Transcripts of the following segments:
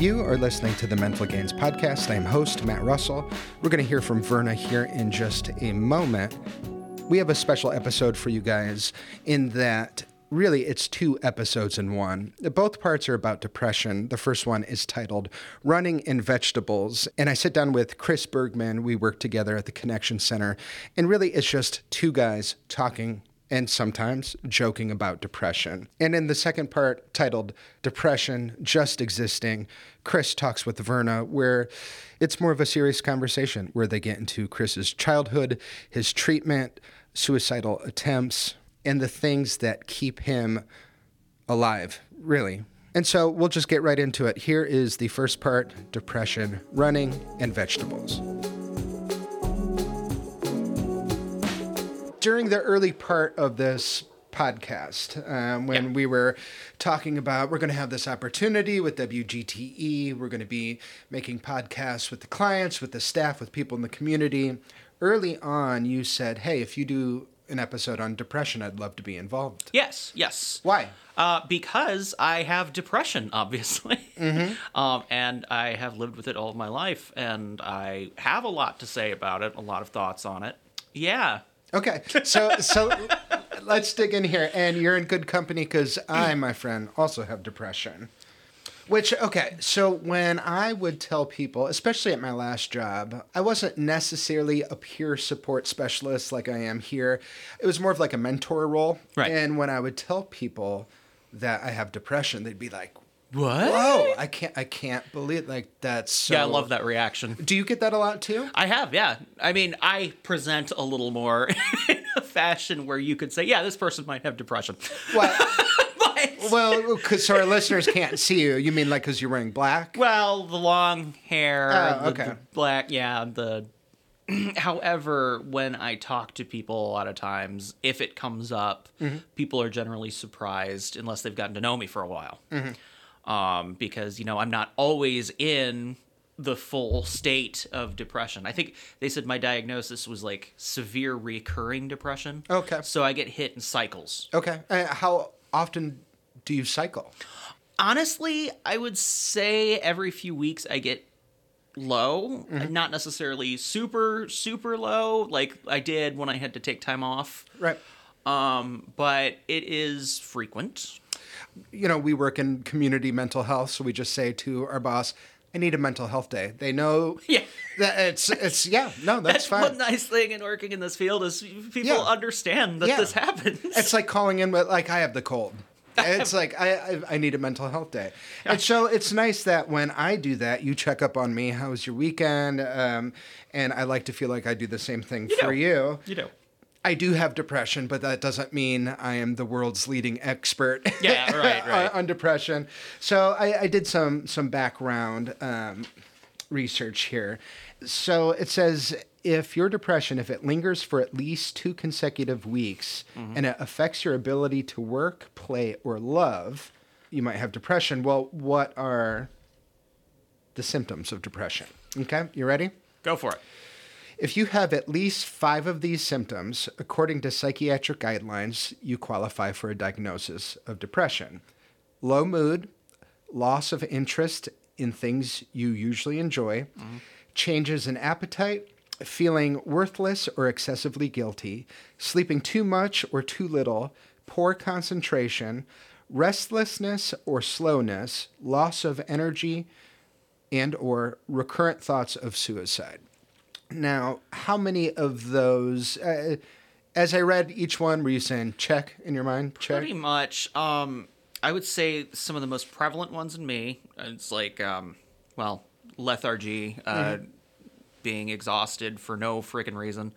You are listening to the Mental Gains Podcast. I'm host Matt Russell. We're going to hear from Verna here in just a moment. We have a special episode for you guys in that really it's two episodes in one. Both parts are about depression. The first one is titled Running in Vegetables. And I sit down with Chris Bergman. We work together at the Connection Center. And really it's just two guys talking and sometimes joking about depression. And in the second part, titled Depression Just Existing, Chris talks with Verna, where it's more of a serious conversation where they get into Chris's childhood, his treatment, suicidal attempts, and the things that keep him alive, really. And so we'll just get right into it. Here is the first part depression, running, and vegetables. During the early part of this podcast, um, when Yeah. we were talking about we're going to have this opportunity with WGTE, we're going to be making podcasts with the clients, with the staff, with people in the community. Early on, you said, hey, if you do an episode on depression, I'd love to be involved. Yes, yes. Why? Uh, because I have depression, obviously, um, and I have lived with it all of my life, and I have a lot to say about it, a lot of thoughts on it. Yeah, Okay, so so let's dig in here, and you're in good company because I, my friend, also have depression. Which okay, so when I would tell people, especially at my last job, I wasn't necessarily a peer support specialist like I am here. It was more of like a mentor role. Right. And when I would tell people that I have depression, they'd be like, what? "Whoa, I can't, I can't believe like that's." So... Yeah, I love that reaction. Do you get that a lot too? I have, yeah. I mean, I present a little more fashion where you could say, yeah, this person might have depression. Well, But, well, because so our listeners can't see you. You mean like because you're wearing black? well, the long hair, Oh, the, okay. the black, yeah, the. However, when I talk to people, a lot of times, if it comes up, Mm-hmm. people are generally surprised unless they've gotten to know me for a while. Mm-hmm. Um, because, you know, I'm not always in the full state of depression. I think they said my diagnosis was like severe recurring depression. Okay. So I get hit in cycles. Okay. Uh, how often do you cycle? Honestly, I would say every few weeks I get low, Mm-hmm. not necessarily super super low like I did when I had to take time off. Right. Um, but it is frequent. You know, we work in community mental health, so we just say to our boss, "I need a mental health day." They know Yeah. that it's it's yeah, no, that's, That's fine. one nice thing in working in this field is people Yeah. understand that Yeah. this happens. It's like calling in with like I have the cold. It's like I, I I need a mental health day, and so it's nice that when I do that, you check up on me. How was your weekend? Um, and I like to feel like I do the same thing for do. you. you know. I do have depression, but that doesn't mean I am the world's leading expert. Yeah, right, right. on, on depression. So I, I did some some background um, research here. So it says if your depression, if it lingers for at least two consecutive weeks Mm-hmm. and it affects your ability to work, play, or love, you might have depression. Well, what are the symptoms of depression? Okay, you ready? Go for it. If you have at least five of these symptoms, according to psychiatric guidelines, you qualify for a diagnosis of depression. Low mood, loss of interest in things you usually enjoy, changes in appetite, feeling worthless or excessively guilty, sleeping too much or too little, poor concentration, restlessness or slowness, loss of energy, and or recurrent thoughts of suicide. Now, how many of those? Uh, as I read each one, were you saying check in your mind? Check. Pretty much. Um, I would say some of the most prevalent ones in me. It's like, um, well, lethargy, uh, being exhausted for no freaking reason.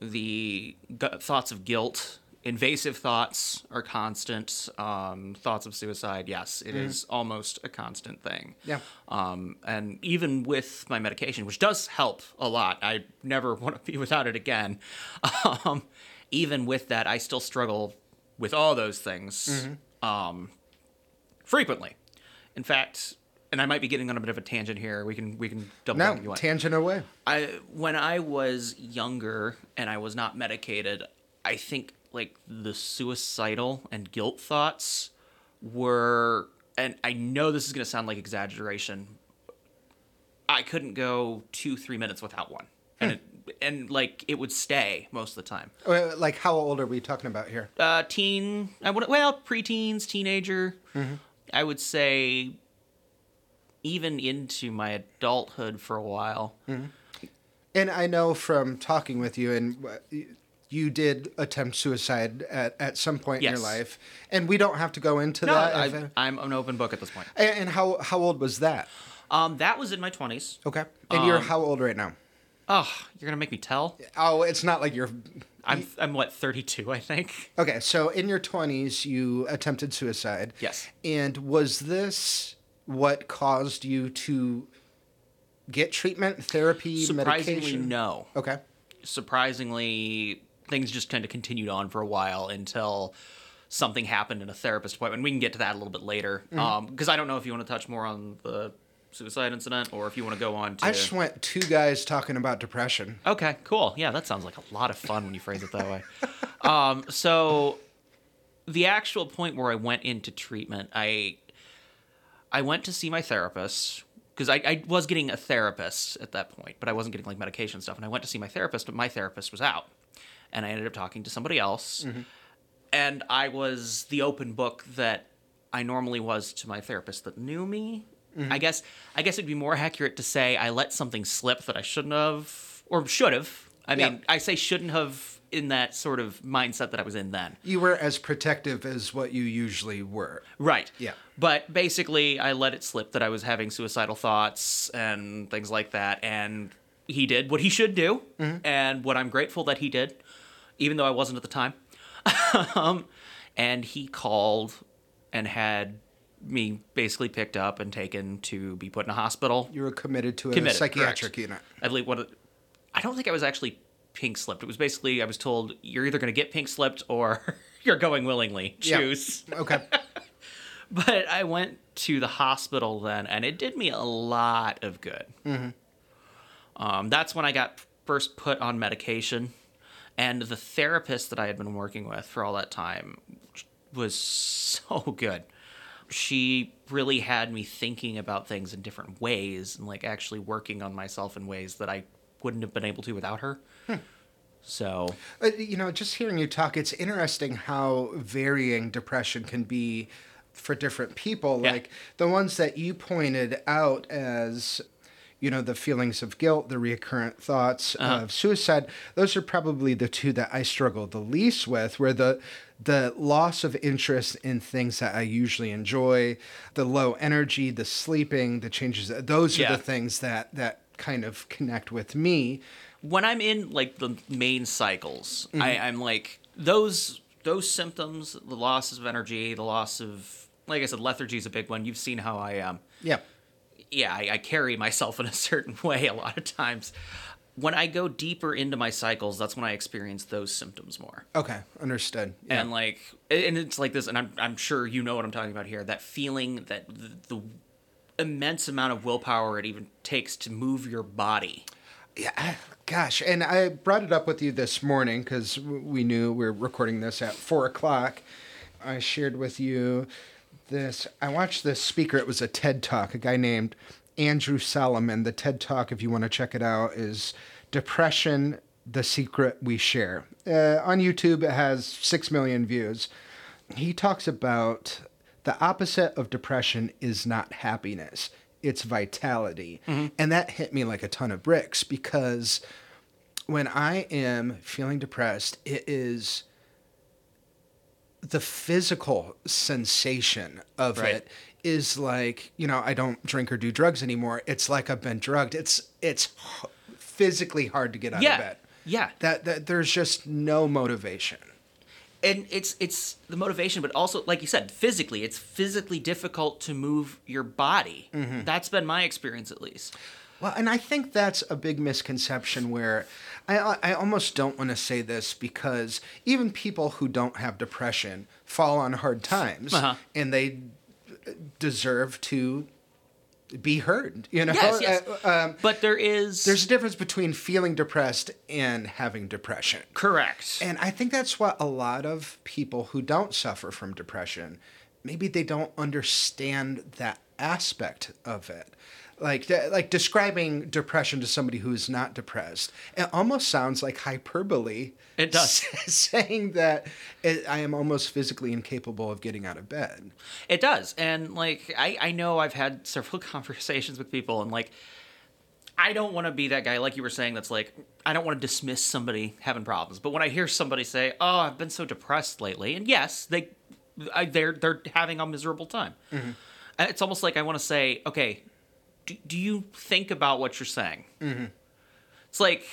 The gu- thoughts of guilt, invasive thoughts are constant. Um, thoughts of suicide, yes, it is almost a constant thing. Yeah. Um, and even with my medication, which does help a lot, I never want to be without it again. Um, even with that, I still struggle with all those things um, frequently. In fact, and I might be getting on a bit of a tangent here. We can we can double No, you want. tangent away. I when I was younger and I was not medicated, I think like the suicidal and guilt thoughts were and I know this is going to sound like exaggeration, I couldn't go two, three minutes without one. And it, and like it would stay most of the time. Like, how old are we talking about here? Uh, teen, I would well, preteens, teenager. I would say even into my adulthood for a while. And I know from talking with you, and uh, you did attempt suicide at, at some point in your life, and we don't have to go into No, that. I, if- I'm an open book at this point. and and how how old was that? Um, that was in my 20s. Okay, and you're Um, how old right now? Oh, you're gonna make me tell. Oh, it's not like you're. I'm I'm what 32, I think. Okay, so in your twenties, you attempted suicide. Yes. And was this what caused you to get treatment, therapy, Surprisingly, medication? no. Okay. Surprisingly, things just kind of continued on for a while until something happened in a therapist appointment. We can get to that a little bit later, Mm-hmm. because I don't know if you want to touch more on the suicide incident or if you want to go on to. I just went two guys talking about depression. Okay, cool. Yeah, that sounds like a lot of fun when you phrase it that way. um, so the actual point where I went into treatment, I I went to see my therapist because I, I was getting a therapist at that point, but I wasn't getting like medication stuff. And I went to see my therapist, but my therapist was out, and I ended up talking to somebody else, mm-hmm. and I was the open book that I normally was to my therapist that knew me. Mm-hmm. I guess I guess it'd be more accurate to say I let something slip that I shouldn't have or should have. I mean, Yeah. I say shouldn't have in that sort of mindset that I was in then. You were as protective as what you usually were. Right. Yeah. But basically, I let it slip that I was having suicidal thoughts and things like that. And he did what he should do, mm-hmm. and what I'm grateful that he did, even though I wasn't at the time. um, and he called and had me basically picked up and taken to be put in a hospital. You were committed to a Committed, psychiatric correct. unit. I believe what I don't think I was actually pink slipped. It was basically I was told you're either going to get pink slipped or you're going willingly. Yeah. Choose. Okay. But I went to the hospital then, and it did me a lot of good. Um, that's when I got first put on medication, and the therapist that I had been working with for all that time was so good. She really had me thinking about things in different ways and like actually working on myself in ways that I wouldn't have been able to without her. So Uh, you know, just hearing you talk, it's interesting how varying depression can be for different people. Yeah. Like the ones that you pointed out as, you know, the feelings of guilt, the recurrent thoughts Uh-huh. of suicide, those are probably the two that I struggle the least with, where the the loss of interest in things that I usually enjoy, the low energy, the sleeping, the changes, those are Yeah. the things that that kind of connect with me. when I'm in like the main cycles, I, I'm like those those symptoms, the loss of energy, the loss of like I said, lethargy is a big one. You've seen how I am. Yeah. Yeah, I, I carry myself in a certain way a lot of times. When I go deeper into my cycles, that's when I experience those symptoms more. Okay, understood. Yeah. And like, and it's like this, and I'm I'm sure you know what I'm talking about here. That feeling that the, the immense amount of willpower it even takes to move your body. Yeah, gosh, and I brought it up with you this morning because we knew we are recording this at four o'clock. I shared with you this. I watched this speaker. It was a TED talk. A guy named Andrew Solomon. The TED talk, if you want to check it out, is "Depression: The Secret We Share." Uh, on YouTube, it has six million views. He talks about the opposite of depression is not happiness it's vitality and that hit me like a ton of bricks because when i am feeling depressed it is the physical sensation of Right. it is like you know i don't drink or do drugs anymore. It's like i've been drugged. It's it's physically hard to get out Yeah. of bed. Yeah. that, that there's just no motivation. And it's it's the motivation but also like you said physically it's physically difficult to move your body. Mm-hmm. That's been my experience at least Well, and I think that's a big misconception where I, I almost don't want to say this because even people who don't have depression fall on hard times Uh-huh. and they deserve to be heard. You know, yes yes Uh, um, but there is there's a difference between feeling depressed and having depression. correct And I think that's what a lot of people who don't suffer from depression, maybe they don't understand that aspect of it. Like de- like describing depression to somebody who's not depressed it almost sounds like hyperbole It does. saying that it, i am almost physically incapable of getting out of bed It does. And like I, I know I've had several conversations with people and like I don't want to be that guy like you were saying that's like I don't want to dismiss somebody having problems. But when I hear somebody say, "Oh, I've been so depressed lately." And yes, they I, they're they're having a miserable time. And It's almost like I want to say, "Okay, do, do you think about what you're saying?" It's like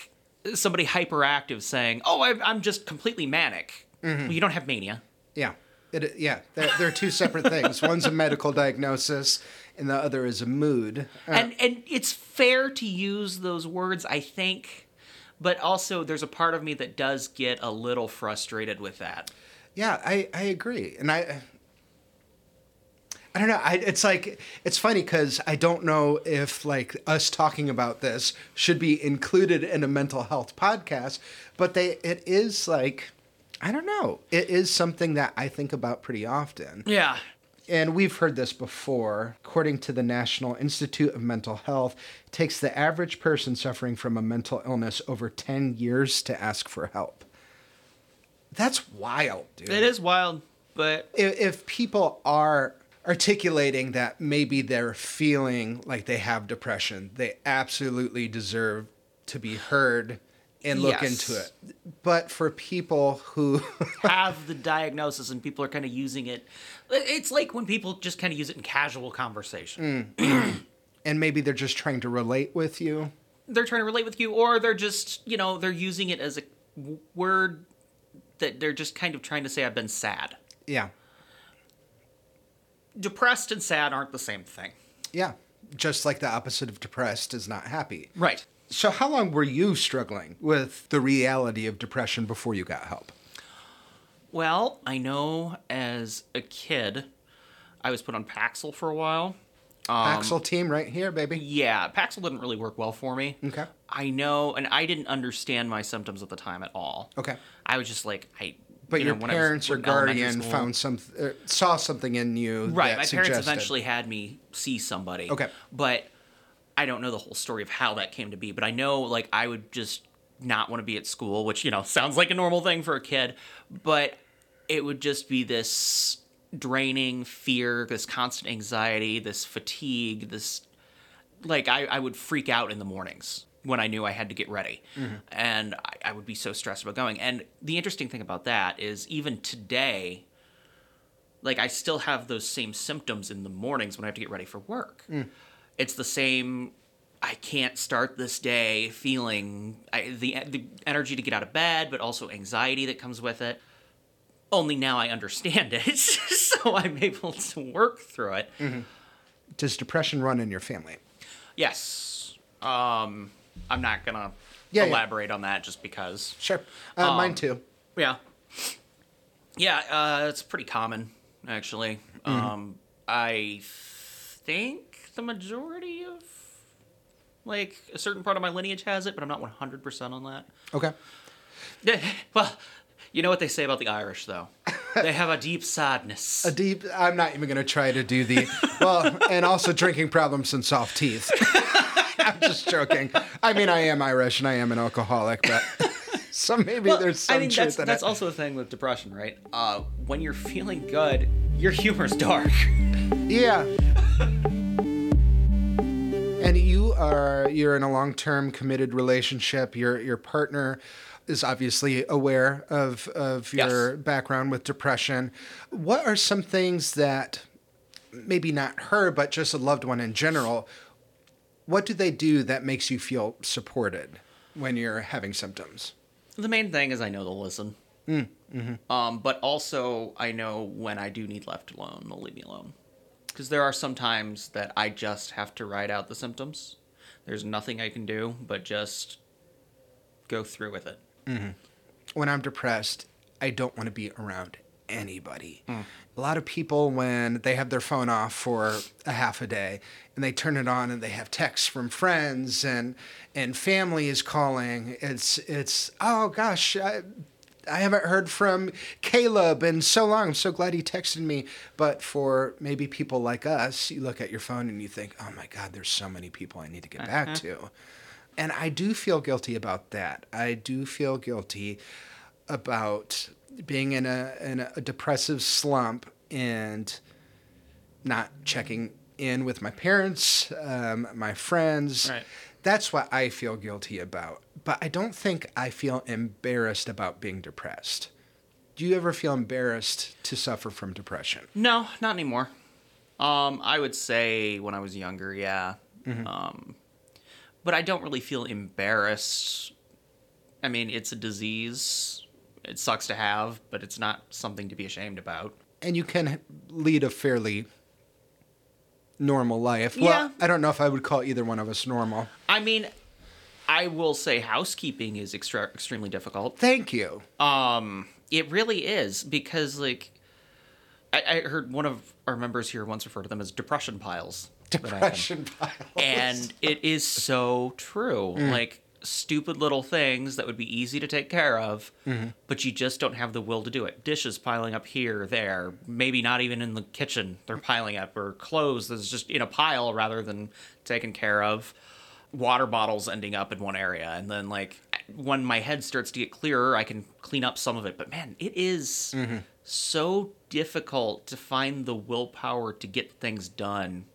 somebody hyperactive saying, "Oh, I, I'm just completely manic." Well, you don't have mania. yeah. It, yeah. They're, they're two separate things. One's a medical diagnosis and the other is a mood. Uh, and and it's fair to use those words i think but also there's a part of me that does get a little frustrated with that. Yeah, I, I agree, and I I don't know. I, it's like it's funny because I don't know if like us talking about this should be included in a mental health podcast, but they it is like I don't know. It is something that I think about pretty often. yeah And we've heard this before. According to the National Institute of Mental Health, it takes the average person suffering from a mental illness over 10 years to ask for help. That's wild, dude. it is wild but If, if people are articulating that maybe they're feeling like they have depression, they absolutely deserve to be heard and look Yes. into it. But for people who have the diagnosis and people are kind of using it it's like when people just kind of use it in casual conversation mm. and maybe they're just trying to relate with you. they're trying to relate with you or they're just you know they're using it as a w- word that they're just kind of trying to say i've been sad Yeah. Depressed and sad aren't the same thing Yeah. Just like the opposite of depressed is not happy. right So, how long were you struggling with the reality of depression before you got help? Well, I know as a kid, I was put on Paxil for a while. Paxil um, team right here, baby. Yeah, Paxil didn't really work well for me. Okay. I know, and I didn't understand my symptoms at the time at all. Okay. I was just like, I. But you your know, when I was parents or guardian found some, uh, saw something in you. Right, my suggested. parents eventually had me see somebody. Okay. But I don't know the whole story of how that came to be, but I know like I would just not want to be at school, which, you know, sounds like a normal thing for a kid, but it would just be this draining fear, this constant anxiety, this fatigue, this like I, I would freak out in the mornings when I knew I had to get ready. Mm-hmm. And I, I would be so stressed about going. And the interesting thing about that is even today, like I still have those same symptoms in the mornings when I have to get ready for work. Mm. It's the same. I can't start this day feeling I, the the energy to get out of bed, but also anxiety that comes with it. Only now I understand it, so I'm able to work through it. Mm-hmm. Does depression run in your family? Yes. Um, I'm not gonna Yeah, yeah. elaborate on that just because. Sure. Uh, mine Um, too. Yeah. Yeah, uh, it's pretty common, actually. Um, I think the majority of, like, a certain part of my lineage has it, but I'm not 100% on that. Okay. Yeah, Well, you know what they say about the Irish, though? they have a deep sadness. A deep. I'm not even going to try to do the. Well, and also drinking problems and soft teeth. I'm just joking. I mean, I am Irish and I am an alcoholic, but so maybe Well, there's some I mean, truth that's, in that's it. also the thing with depression, right? Uh, when you're feeling good, your humor's dark. Yeah. And you are you're in a long-term committed relationship. Your your partner is obviously aware of of your Yes. background with depression. What are some things that maybe not her but just a loved one in general what do they do that makes you feel supported when you're having symptoms? The main thing is I know they'll listen. Mm, mm-hmm. Um, but also I know when I do need left alone, they'll leave me alone. Because there are some times that I just have to ride out the symptoms. There's nothing I can do but just go through with it. Mm-hmm. when I'm depressed, I don't want to be around anybody. A lot of people, when they have their phone off for a half a day and they turn it on and they have texts from friends and and family is calling, it's it's oh gosh, I, I haven't heard from Caleb in so long. I'm so glad he texted me. But for maybe people like us, you look at your phone and you think, oh my God, there's so many people I need to get back uh-huh. to. And I do feel guilty about that. I do feel guilty about being in a, in a depressive slump and not checking in with my parents, um, my friends. Right. That's what I feel guilty about. But I don't think I feel embarrassed about being depressed. Do you ever feel embarrassed to suffer from depression? No, not anymore. Um, I would say when I was younger, yeah. Mm-hmm. Um, but I don't really feel embarrassed. I mean, it's a disease. It sucks to have, but it's not something to be ashamed about. And you can lead a fairly normal life. Yeah. Well, I don't know if I would call either one of us normal. I mean, I will say housekeeping is extra- extremely difficult. Thank you. Um, it really is because like I, I heard one of our members here once refer to them as depression piles. that I have. Depression piles. and it is so true. Like stupid little things that would be easy to take care of, mm-hmm. but you just don't have the will to do it. Dishes piling up here, there, maybe not even in the kitchen. They're piling up, or clothes that's just in a pile rather than taken care of. Water bottles ending up in one area, and then like when my head starts to get clearer, I can clean up some of it. But man, it is mm-hmm. so difficult to find the willpower to get things done.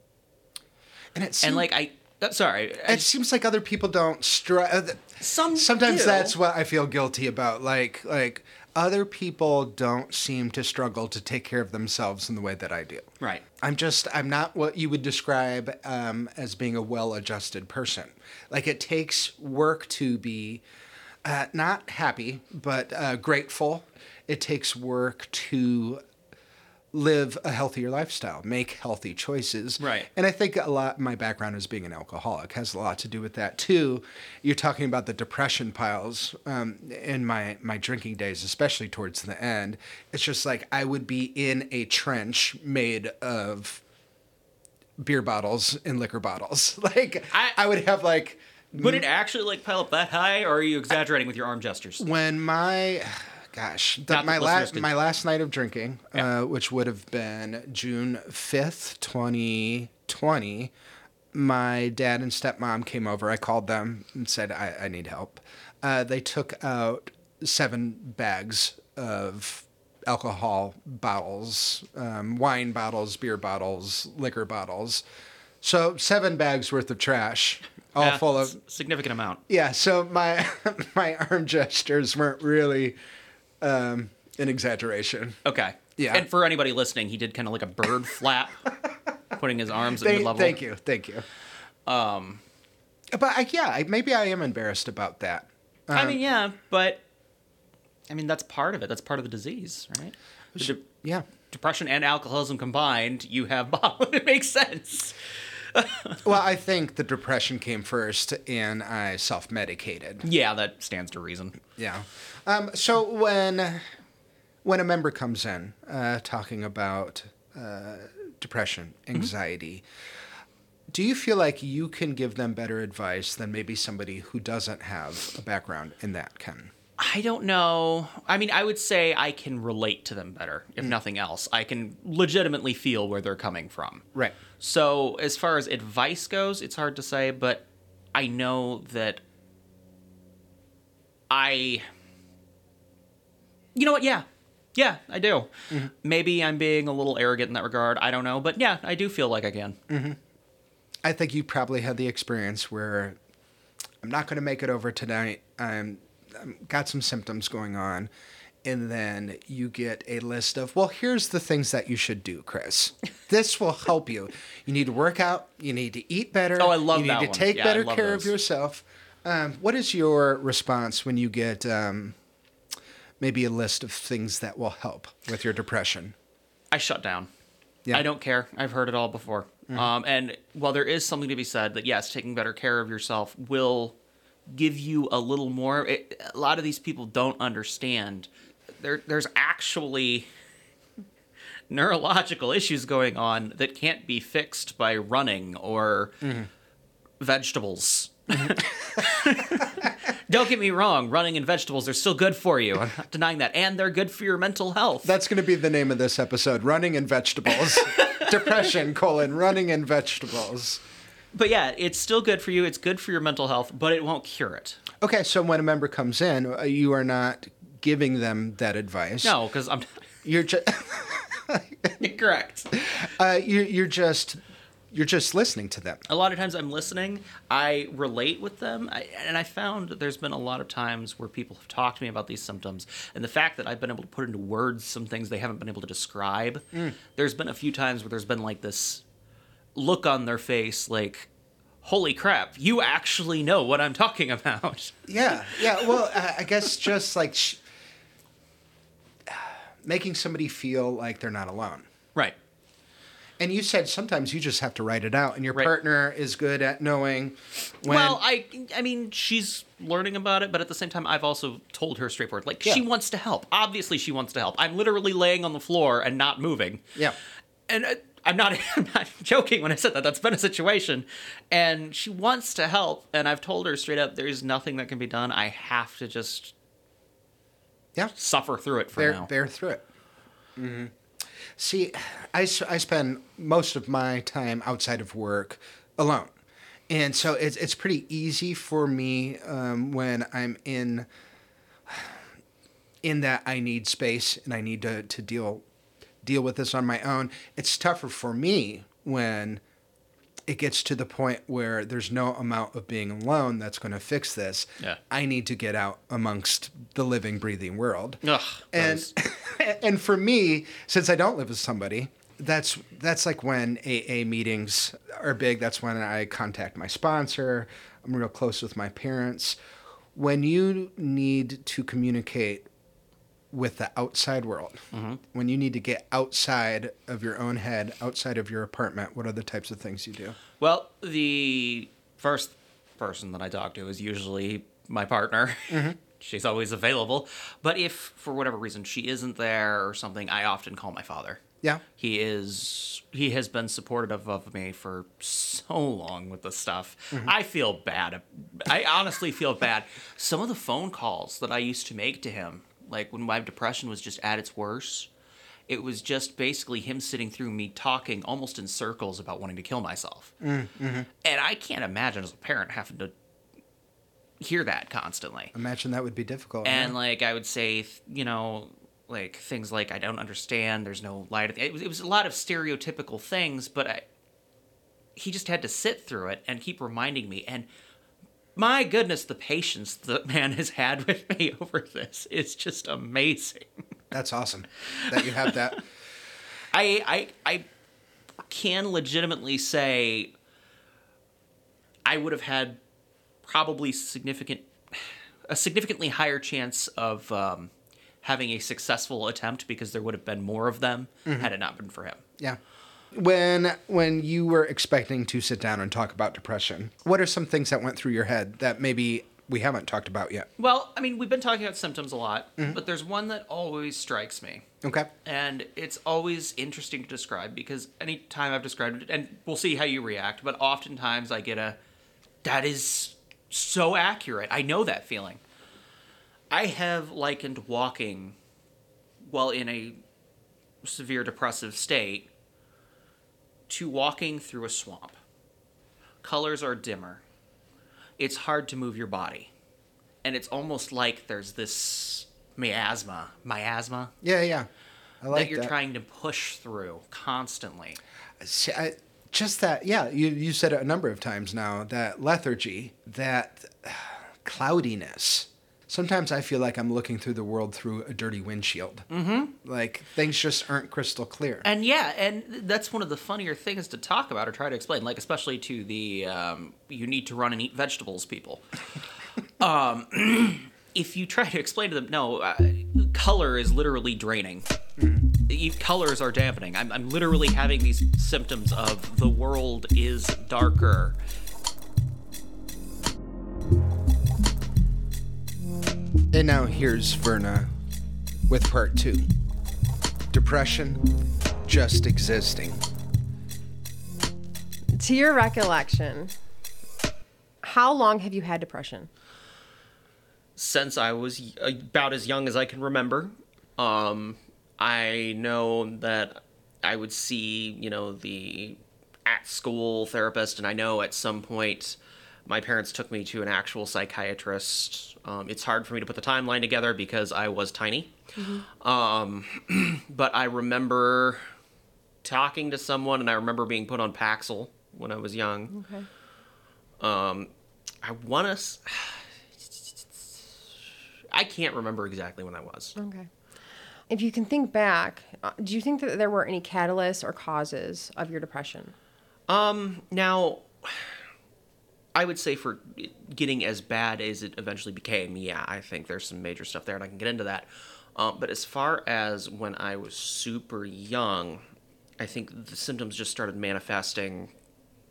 and it seems, And like I, sorry, it seems like other people don't stress. Some Sometimes do. that's what I feel guilty about. Like like other people don't seem to struggle to take care of themselves in the way that I do. right. I'm just I'm not what you would describe um, as being a well-adjusted person. Like it takes work to be uh, not happy but uh, grateful. It takes work to live a healthier lifestyle, make healthy choices. Right. And I think a lot my background as being an alcoholic has a lot to do with that too. You're talking about the depression piles um, in my my drinking days, especially towards the end. It's just like I would be in a trench made of beer bottles and liquor bottles. Like I, I- would have like Would it actually like pile up that high, or are you exaggerating with your arm gestures? when my gosh. The, my last my last night of drinking Yeah. uh, which would have been june 5th 2020 my dad and stepmom came over. I called them and said i, I need help. Uh, they took out seven bags of alcohol bottles um, wine bottles beer bottles liquor bottles. So seven bags worth of trash all Yeah, full of significant amount. yeah, so my my arm gestures weren't really um, an exaggeration. Okay. Yeah. And for anybody listening, he did kind of like a bird flap, putting his arms at mid level. thank you, thank you. Um, but I, yeah, I, maybe I am embarrassed about that. I Um, mean, yeah, but I mean that's part of it. That's part of the disease, right? The de- yeah, depression and alcoholism combined, you have bottle. it makes sense. well, I think the depression came first, and I self medicated. Yeah, that stands to reason. Yeah. Um, so when when a member comes in uh, talking about uh, depression, anxiety, do you feel like you can give them better advice than maybe somebody who doesn't have a background in that can? I don't know. I mean, I would say I can relate to them better, if mm. nothing else. I can legitimately feel where they're coming from. Right. So, as far as advice goes, it's hard to say, but I know that I. You know what? Yeah. Yeah, I do. Mm-hmm. Maybe I'm being a little arrogant in that regard. I don't know. But yeah, I do feel like I can. Mm-hmm. I think you probably had the experience where I'm not going to make it over tonight. I'm, I'm got some symptoms going on, and then you get a list of well, here's the things that you should do, Chris. This will help you. You need to work out. You need to eat better. Oh, I love You that need one. to take Yeah, better care of yourself. Um, what is your response when you get um, maybe a list of things that will help with your depression? I shut down. Yeah. I don't care. I've heard it all before. Um, and while there is something to be said that yes, taking better care of yourself will give you a little more. It, a lot of these people don't understand. There, there's actually neurological issues going on that can't be fixed by running or mm-hmm. vegetables. Mm-hmm. Don't get me wrong, running and vegetables are still good for you. I'm not denying that. And they're good for your mental health. That's going to be the name of this episode: running and vegetables. Depression colon running and vegetables. But yeah, it's still good for you. It's good for your mental health, but it won't cure it. Okay, so when a member comes in, uh, you are not giving them that advice. No, because I'm you're just correct. uh, you're, you're just you're just listening to them. a lot of times I'm listening, I relate with them, I, and I found that there's been a lot of times where people have talked to me about these symptoms, and the fact that I've been able to put into words some things they haven't been able to describe. There's been a few times where there's been like this look on their face, like, "Holy crap, you actually know what I'm talking about." Yeah, yeah. Well, I guess just like sh- making somebody feel like they're not alone. Right. And you said sometimes you just have to write it out, and your Right. partner is good at knowing when. Well, I I mean, she's learning about it, but at the same time, I've also told her straightforward, like she wants to help. Obviously, she wants to help. I'm literally laying on the floor and not moving. yeah, and uh, I'm not, I'm not joking when I said that. That's been a situation, and she wants to help, and I've told her straight up, there's nothing that can be done. I have to just yeah. suffer through it for bear, now. bear through it. hmm See, I spend most of my time outside of work alone. And so it's, it's pretty easy for me um, when I'm in in that I need space and I need to, to deal deal with this on my own. It's tougher for me when it gets to the point where there's no amount of being alone that's going to fix this. Yeah. I need to get out amongst the living, breathing world. Ugh, and those- and for me, since I don't live with somebody, that's that's like when AA meetings are big. That's when I contact my sponsor. I'm real close with my parents. When you need to communicate with the outside world, mm-hmm. when you need to get outside of your own head, outside of your apartment, what are the types of things you do? well, the first person that I talk to is usually my partner. Mm-hmm. She's always available, but if for whatever reason she isn't there or something, I often call my father. Yeah. He is he has been supportive of me for so long with this stuff. Mm-hmm. I feel bad. I honestly feel bad. Some of the phone calls that I used to make to him, like when my depression was just at its worst, it was just basically him sitting through me talking almost in circles about wanting to kill myself. Mm, mm-hmm. And I can't imagine as a parent having to hear that constantly Imagine that would be difficult. and yeah. like I would say, you know, like things like I don't understand. There's no light. At the, it was it was a lot of stereotypical things, but I, he just had to sit through it and keep reminding me. And my goodness, the patience that man has had with me over this is just amazing. that's awesome that you have that. I I I can legitimately say I would have had probably significant a significantly higher chance of um, having a successful attempt because there would have been more of them had it not been for him. Yeah. When when you were expecting to sit down and talk about depression, what are some things that went through your head that maybe we haven't talked about yet? Well, I mean, we've been talking about symptoms a lot, mm-hmm. but there's one that always strikes me. Okay. and it's always interesting to describe because anytime I've described it, and we'll see how you react, but oftentimes I get a, that is so accurate. I know that feeling. I have likened walking while in a severe depressive state to walking through a swamp. Colors are dimmer. It's hard to move your body. And it's almost like there's this miasma, miasma, Yeah, yeah. I like that you're that. trying to push through constantly. See, I, just that, yeah. You you said it a number of times now. That lethargy, that uh, cloudiness. Sometimes I feel like I'm looking through the world through a dirty windshield. Mm-hmm. Like things just aren't crystal clear. And yeah, and that's one of the funnier things to talk about or try to explain, like especially to the um, you need to run and eat vegetables people. um, if you try to explain to them, no, uh, color is literally draining. E- Colors are dampening. I'm, I'm literally having these symptoms of the world is darker. And now here's Verna with part two Depression just existing. To your recollection, how long have you had depression? since I was about as young as I can remember. Um, I know that I would see, you know, the at school therapist, and I know at some point my parents took me to an actual psychiatrist. Um, it's hard for me to put the timeline together because I was tiny. Um, but I remember talking to someone, and I remember being put on Paxil when I was young. Okay. Um, I want to. I can't remember exactly when that was. Okay. If you can think back, uh, do you think that there were any catalysts or causes of your depression? Um, now, I would say for getting as bad as it eventually became, yeah, I think there's some major stuff there, and I can get into that. Um, but as far as when I was super young, I think the symptoms just started manifesting.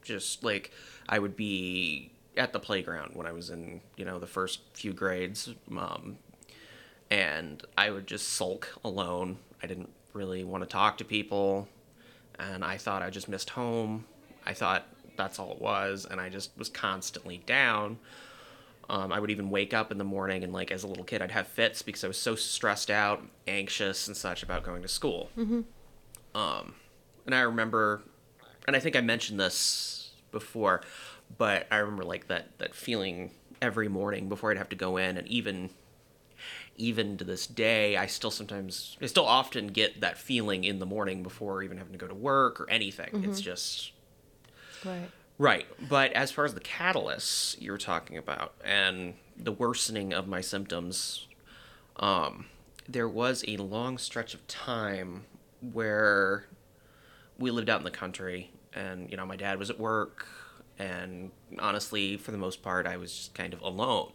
Just like I would be at the playground when I was in, you know, the first few grades, um, and I would just sulk alone. I didn't really want to talk to people, and I thought I just missed home. I thought that's all it was, and I just was constantly down. Um, I would even wake up in the morning and, like, as a little kid, I'd have fits because I was so stressed out, anxious, and such about going to school. Um, and I remember, and I think I mentioned this before, but I remember like that that feeling every morning before I'd have to go in, and even even to this day, I still sometimes, I still often get that feeling in the morning before even having to go to work or anything. It's just Right. Right. But as far as the catalysts you're talking about and the worsening of my symptoms, um, there was a long stretch of time where we lived out in the country and, you know, my dad was at work. And honestly, for the most part, I was just kind of alone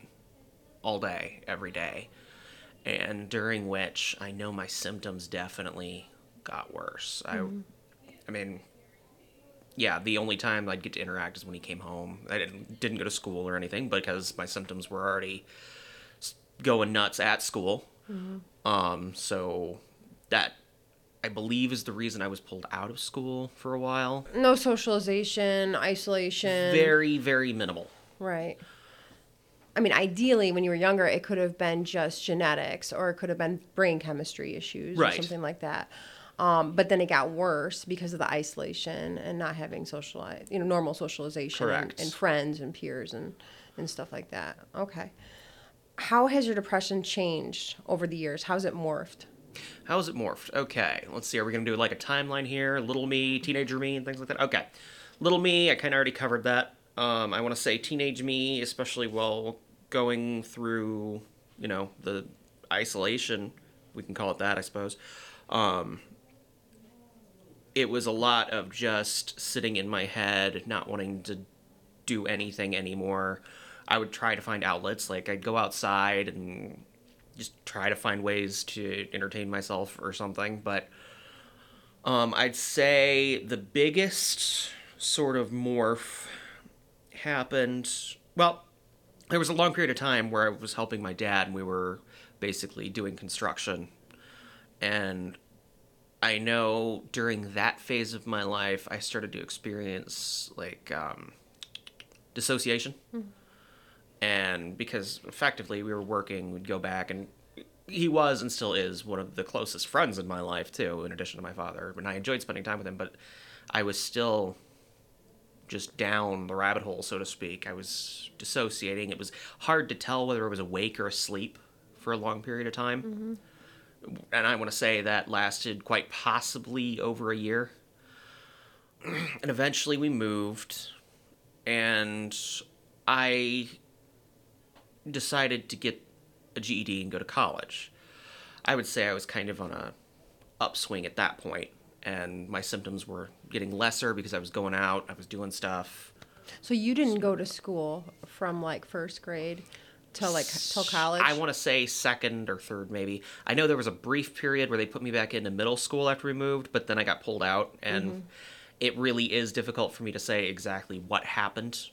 all day, every day. And during which I know my symptoms definitely got worse. I, I mean, yeah, the only time I'd get to interact is when he came home. I didn't, didn't go to school or anything because my symptoms were already going nuts at school. Um, so that I believe is the reason I was pulled out of school for a while. No socialization, isolation. Very, very minimal. Right. I mean, ideally, when you were younger, it could have been just genetics or it could have been brain chemistry issues or something like that. Um, but then it got worse because of the isolation and not having socialize, you know, normal socialization and, and friends and peers and, and stuff like that. Okay. How has your depression changed over the years? How's it morphed? How's it morphed? Okay, let's see. Are we gonna do like a timeline here? Little me, teenager me, and things like that. Okay, little me. I kind of already covered that. Um, I want to say teenage me, especially while going through, you know, the isolation. We can call it that, I suppose. Um, it was a lot of just sitting in my head, not wanting to do anything anymore. I would try to find outlets, like I'd go outside and just try to find ways to entertain myself or something. But um, I'd say the biggest sort of morph happened. Well, there was a long period of time where I was helping my dad, and we were basically doing construction. And I know during that phase of my life, I started to experience like um, dissociation. And because effectively we were working we'd go back and he was and still is one of the closest friends in my life too in addition to my father and i enjoyed spending time with him but i was still just down the rabbit hole so to speak. I was dissociating. It was hard to tell whether i was awake or asleep for a long period of time and i want to say that lasted quite possibly over a year and eventually we moved and i decided to get a GED and go to college. I would say I was kind of on a upswing at that point, and my symptoms were getting lesser because I was going out, I was doing stuff. So you didn't go to school from like first grade till like till college. I want to say second or third, maybe. I know there was a brief period where they put me back into middle school after we moved, but then I got pulled out, and it really is difficult for me to say exactly what happened.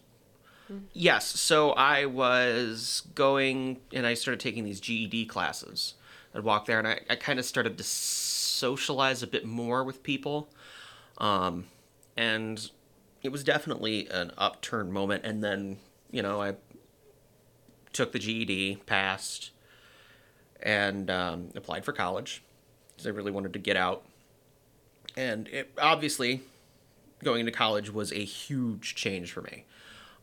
Yes, so I was going and I started taking these GED classes. I'd walk there and I, I kind of started to socialize a bit more with people. Um, and it was definitely an upturn moment. And then, you know, I took the GED, passed, and um, applied for college because I really wanted to get out. And it, obviously, going into college was a huge change for me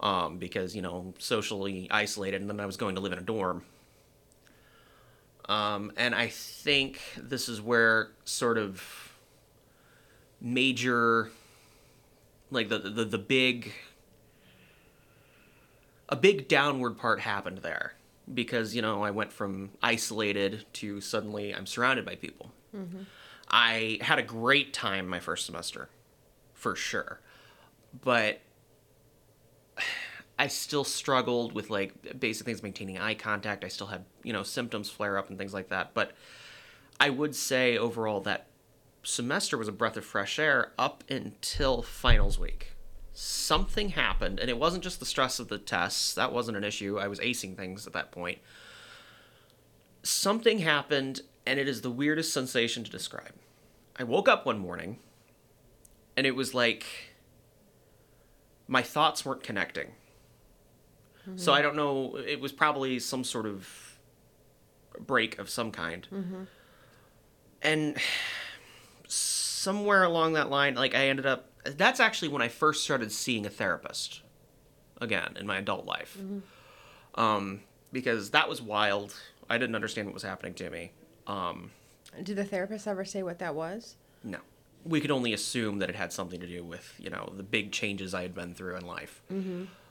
um, because, you know, socially isolated, and then I was going to live in a dorm. Um, and I think this is where sort of major, like the, the, the big, a big downward part happened there because, you know, I went from isolated to suddenly I'm surrounded by people. Mm-hmm. I had a great time my first semester, for sure. But I still struggled with like basic things, maintaining eye contact. I still had, you know, symptoms flare up and things like that. But I would say overall that semester was a breath of fresh air up until finals week. Something happened, and it wasn't just the stress of the tests. That wasn't an issue. I was acing things at that point. Something happened, and it is the weirdest sensation to describe. I woke up one morning, and it was like my thoughts weren't connecting. So mm-hmm. I don't know. It was probably some sort of break of some kind. Mm-hmm. And somewhere along that line, like I ended up. That's actually when I first started seeing a therapist again in my adult life. Um, because that was wild. I didn't understand what was happening to me. Um, Did the therapist ever say what that was? no. We could only assume that it had something to do with, you know, the big changes I had been through in life.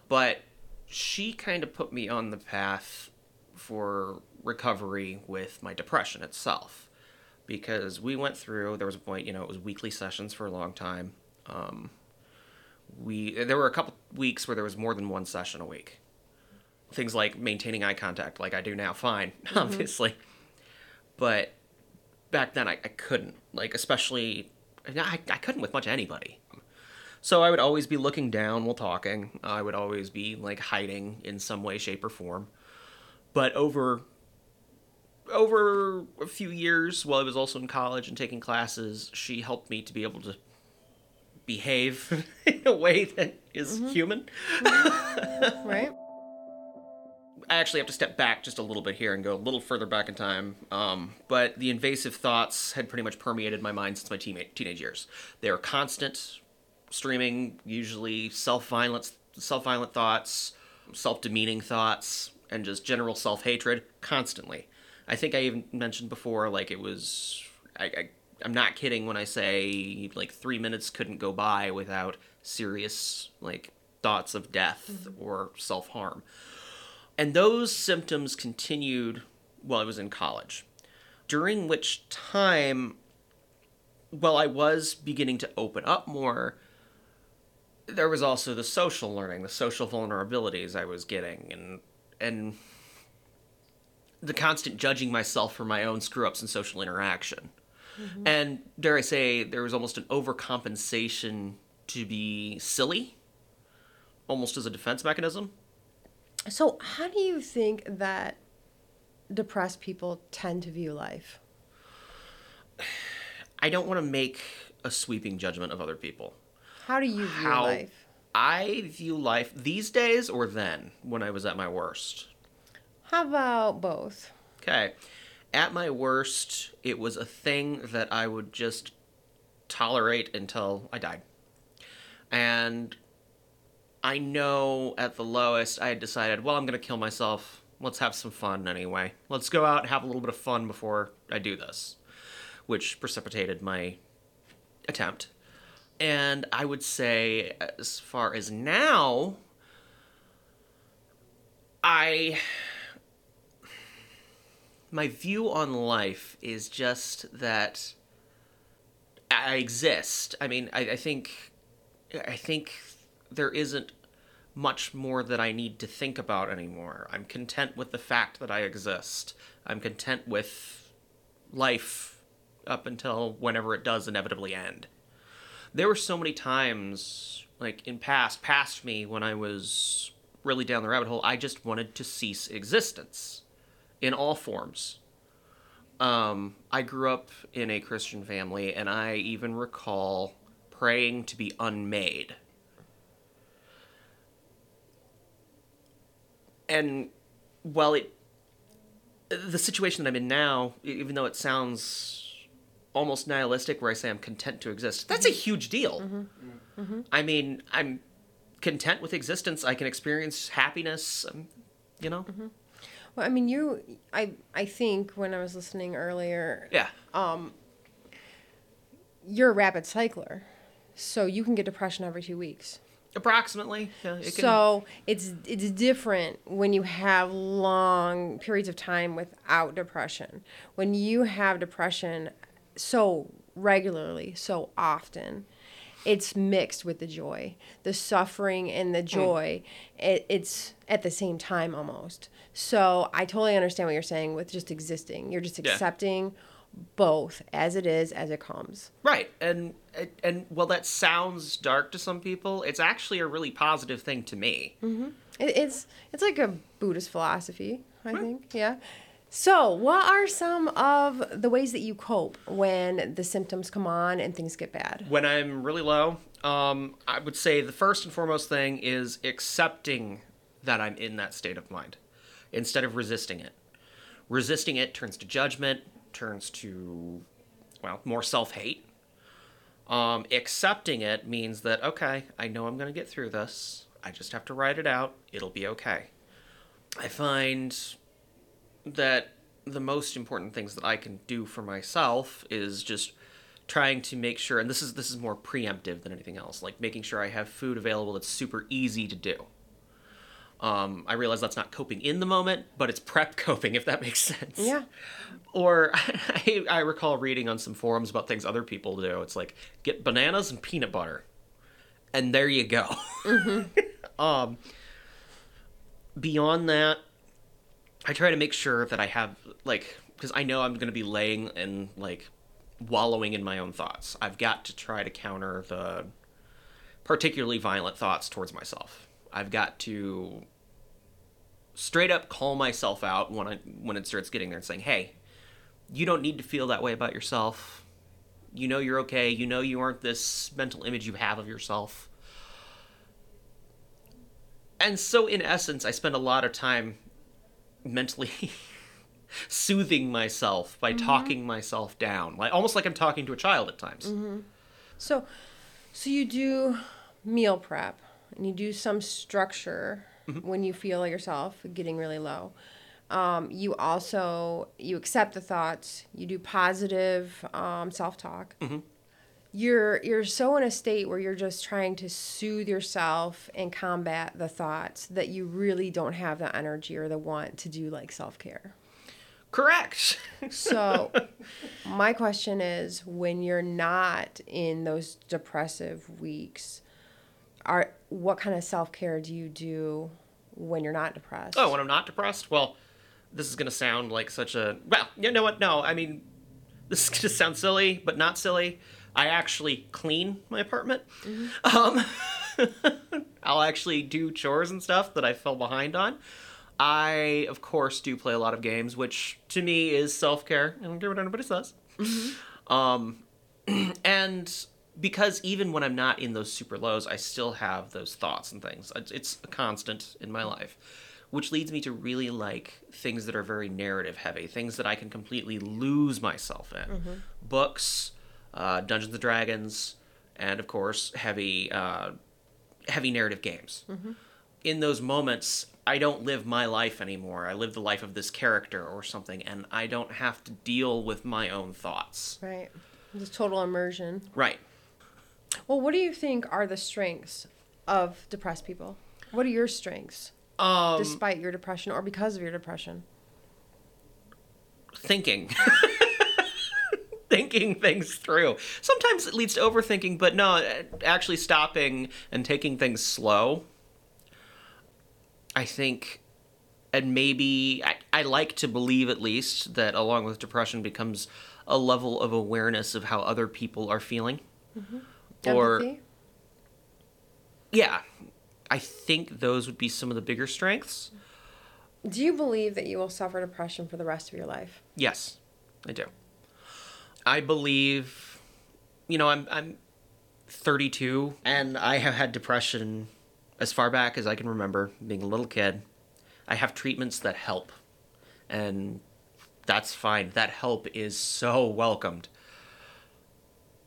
But she kind of put me on the path for recovery with my depression itself. Because we went through, there was a point, you know, it was weekly sessions for a long time. Um, we there were a couple weeks where there was more than one session a week. Things like maintaining eye contact, like I do now, fine, obviously. But back then I, I couldn't like especially I, I couldn't with much anybody so i would always be looking down while talking i would always be like hiding in some way shape or form but over over a few years while i was also in college and taking classes she helped me to be able to behave in a way that is human Right? I actually have to step back just a little bit here and go a little further back in time. Um, but the invasive thoughts had pretty much permeated my mind since my teen- teenage years. They are constant, streaming, usually self-violence, self-violent thoughts, self-demeaning thoughts, and just general self-hatred constantly. I think I even mentioned before, like it was. I, I I'm not kidding when I say like three minutes couldn't go by without serious like thoughts of death mm-hmm. or self-harm. And those symptoms continued while I was in college, during which time, while I was beginning to open up more, there was also the social learning, the social vulnerabilities I was getting, and and the constant judging myself for my own screw ups in social interaction. Mm-hmm. And dare I say, there was almost an overcompensation to be silly, almost as a defense mechanism. So, how do you think that depressed people tend to view life? I don't want to make a sweeping judgment of other people. How do you view How life? I view life these days or then when I was at my worst. How about both? Okay. At my worst, it was a thing that I would just tolerate until I died. And I know at the lowest, I had decided, well, I'm going to kill myself. Let's have some fun anyway. Let's go out and have a little bit of fun before I do this, which precipitated my attempt. And I would say, as far as now, I my view on life is just that I exist. I mean, I, I think I think there isn't much more that I need to think about anymore. I'm content with the fact that I exist. I'm content with life up until whenever it does inevitably end. There were so many times, like in past, past me, when I was really down the rabbit hole, I just wanted to cease existence in all forms. Um, I grew up in a Christian family, and I even recall praying to be unmade. And while it the situation that I'm in now, even though it sounds almost nihilistic, where I say I'm content to exist, that's a huge deal. I mean, I'm content with existence. I can experience happiness. um, You know, Well, I mean, you, I, I think when I was listening earlier, yeah. um, you're a rapid cycler, so you can get depression every two weeks. Approximately. Yeah, it can, So it's it's different when you have long periods of time without depression. When you have depression so regularly, so often, it's mixed with the joy, the suffering and the hmm. joy. It, it's at the same time almost. So I totally understand what you're saying with just existing. You're just Yeah. accepting both as it is, as it comes. Right, and and- while that sounds dark to some people, it's actually a really positive thing to me. Mm-hmm. It, it's it's like a Buddhist philosophy, I think. Yeah. So, what are some of the ways that you cope when the symptoms come on and things get bad? When I'm really low, um, I would say the first and foremost thing is accepting that I'm in that state of mind, instead of resisting it. Resisting it turns to judgment, turns to, well, more self hate. Um, accepting it means that, okay, I know I'm going to get through this. I just have to write it out. It'll be okay. I find that the most important things that I can do for myself is just trying to make sure and this is this is more preemptive than anything else like making sure I have food available that's super easy to do. Um, I realize that's not coping in the moment, but it's prep coping if that makes sense. Yeah. Or I, I recall reading on some forums about things other people do. It's like get bananas and peanut butter, and there you go. um, beyond that, I try to make sure that I have like because I know I'm going to be laying and like wallowing in my own thoughts. I've got to try to counter the particularly violent thoughts towards myself. I've got to straight up call myself out when I when it starts getting there and saying, "Hey, you don't need to feel that way about yourself. You know you're okay. You know you aren't this mental image you have of yourself." And so in essence, I spend a lot of time mentally soothing myself by talking myself down. Like almost like I'm talking to a child at times. So, so you do meal prep and you do some structure when you feel yourself getting really low. Um, you also you accept the thoughts. You do positive um, self talk. You're you're so in a state where you're just trying to soothe yourself and combat the thoughts that you really don't have the energy or the want to do like self care. Correct. So, my question is when you're not in those depressive weeks, are what kind of self-care do you do when you're not depressed? Oh, when I'm not depressed? Well, this is going to sound like such a. Well, you know what? No, I mean, this is going to sound silly, but not silly. I actually clean my apartment. Um, I'll actually do chores and stuff that I fell behind on. I, of course, do play a lot of games, which to me is self care. I don't care what anybody says. Um, and because even when I'm not in those super lows, I still have those thoughts and things. It's, it's a constant in my life, which leads me to really like things that are very narrative heavy, things that I can completely lose myself in. Books, uh, Dungeons and Dragons, and of course, heavy, uh, heavy narrative games. In those moments, I don't live my life anymore. I live the life of this character or something, and I don't have to deal with my own thoughts. Right. Just total immersion. Right. Well, what do you think are the strengths of depressed people? What are your strengths Um, despite your depression or because of your depression? thinking. thinking things through. Sometimes it leads to overthinking, but no, uh, actually stopping and taking things slow. I think, and maybe, I, I like to believe at least that along with depression becomes a level of awareness of how other people are feeling. Mm-hmm. Or, Empathy? yeah, I think those would be some of the bigger strengths. Do you believe that you will suffer depression for the rest of your life? Yes, I do. I believe, you know, I'm I'm 32 and I have had depression as far back as I can remember, being a little kid. I have treatments that help. And that's fine. That help is so welcomed.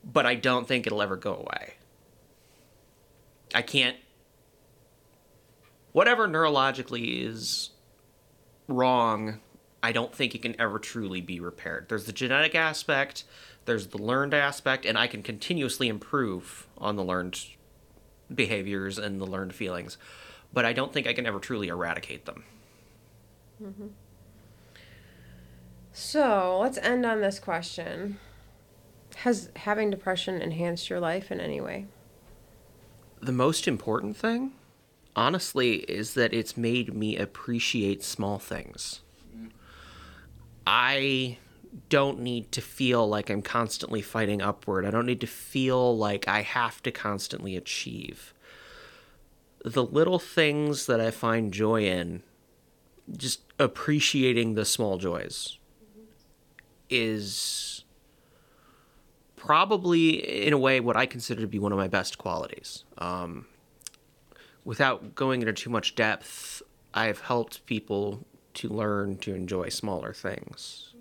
But I don't think it'll ever go away. I can't. Whatever neurologically is wrong, I don't think it can ever truly be repaired. There's the genetic aspect, there's the learned aspect, and I can continuously improve on the learned behaviors and the learned feelings. But I don't think I can ever truly eradicate them. Mm-hmm. So let's end on this question Has having depression enhanced your life in any way? The most important thing, honestly, is that it's made me appreciate small things. I don't need to feel like I'm constantly fighting upward. I don't need to feel like I have to constantly achieve. The little things that I find joy in, just appreciating the small joys, is probably, in a way, what I consider to be one of my best qualities. Um, without going into too much depth, I've helped people to learn to enjoy smaller things.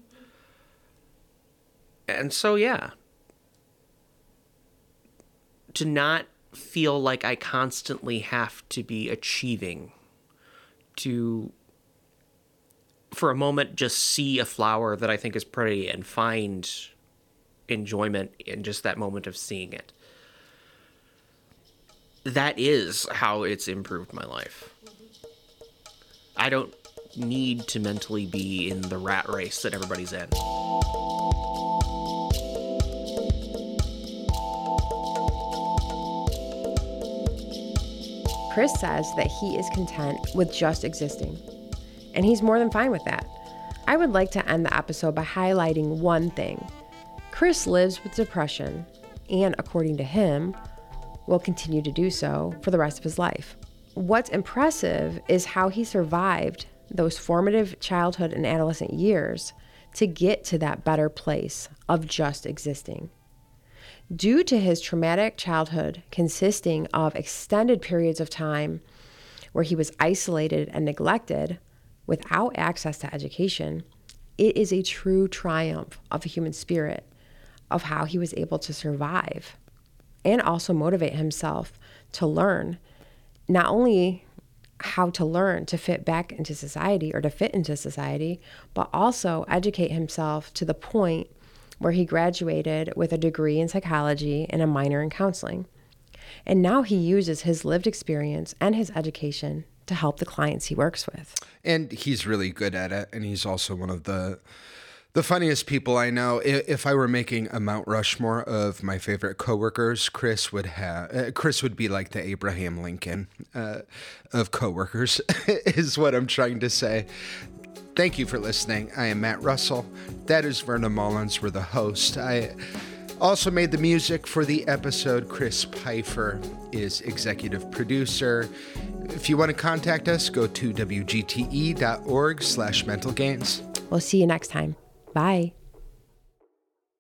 And so, yeah, to not feel like I constantly have to be achieving, to for a moment just see a flower that I think is pretty and find enjoyment in just that moment of seeing it. That is how it's improved my life. I don't need to mentally be in the rat race that everybody's in. Chris says that he is content with just existing, and he's more than fine with that. I would like to end the episode by highlighting one thing. Chris lives with depression, and according to him, will continue to do so for the rest of his life. What's impressive is how he survived those formative childhood and adolescent years to get to that better place of just existing. Due to his traumatic childhood consisting of extended periods of time where he was isolated and neglected without access to education, it is a true triumph of the human spirit of how he was able to survive and also motivate himself to learn not only how to learn to fit back into society or to fit into society, but also educate himself to the point where he graduated with a degree in psychology and a minor in counseling. And now he uses his lived experience and his education to help the clients he works with. And he's really good at it. And he's also one of the the funniest people I know. If I were making a Mount Rushmore of my favorite coworkers, Chris would have. Uh, Chris would be like the Abraham Lincoln uh, of coworkers, is what I'm trying to say. Thank you for listening. I am Matt Russell. That is Verna Mullins. We're the host. I also made the music for the episode. Chris Pfeiffer is executive producer. If you want to contact us, go to wgte.org slash mental gains. We'll see you next time. Bye.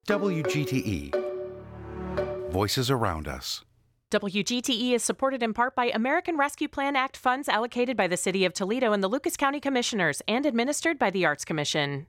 WGTE. Voices around us. WGTE is supported in part by American Rescue Plan Act funds allocated by the City of Toledo and the Lucas County Commissioners and administered by the Arts Commission.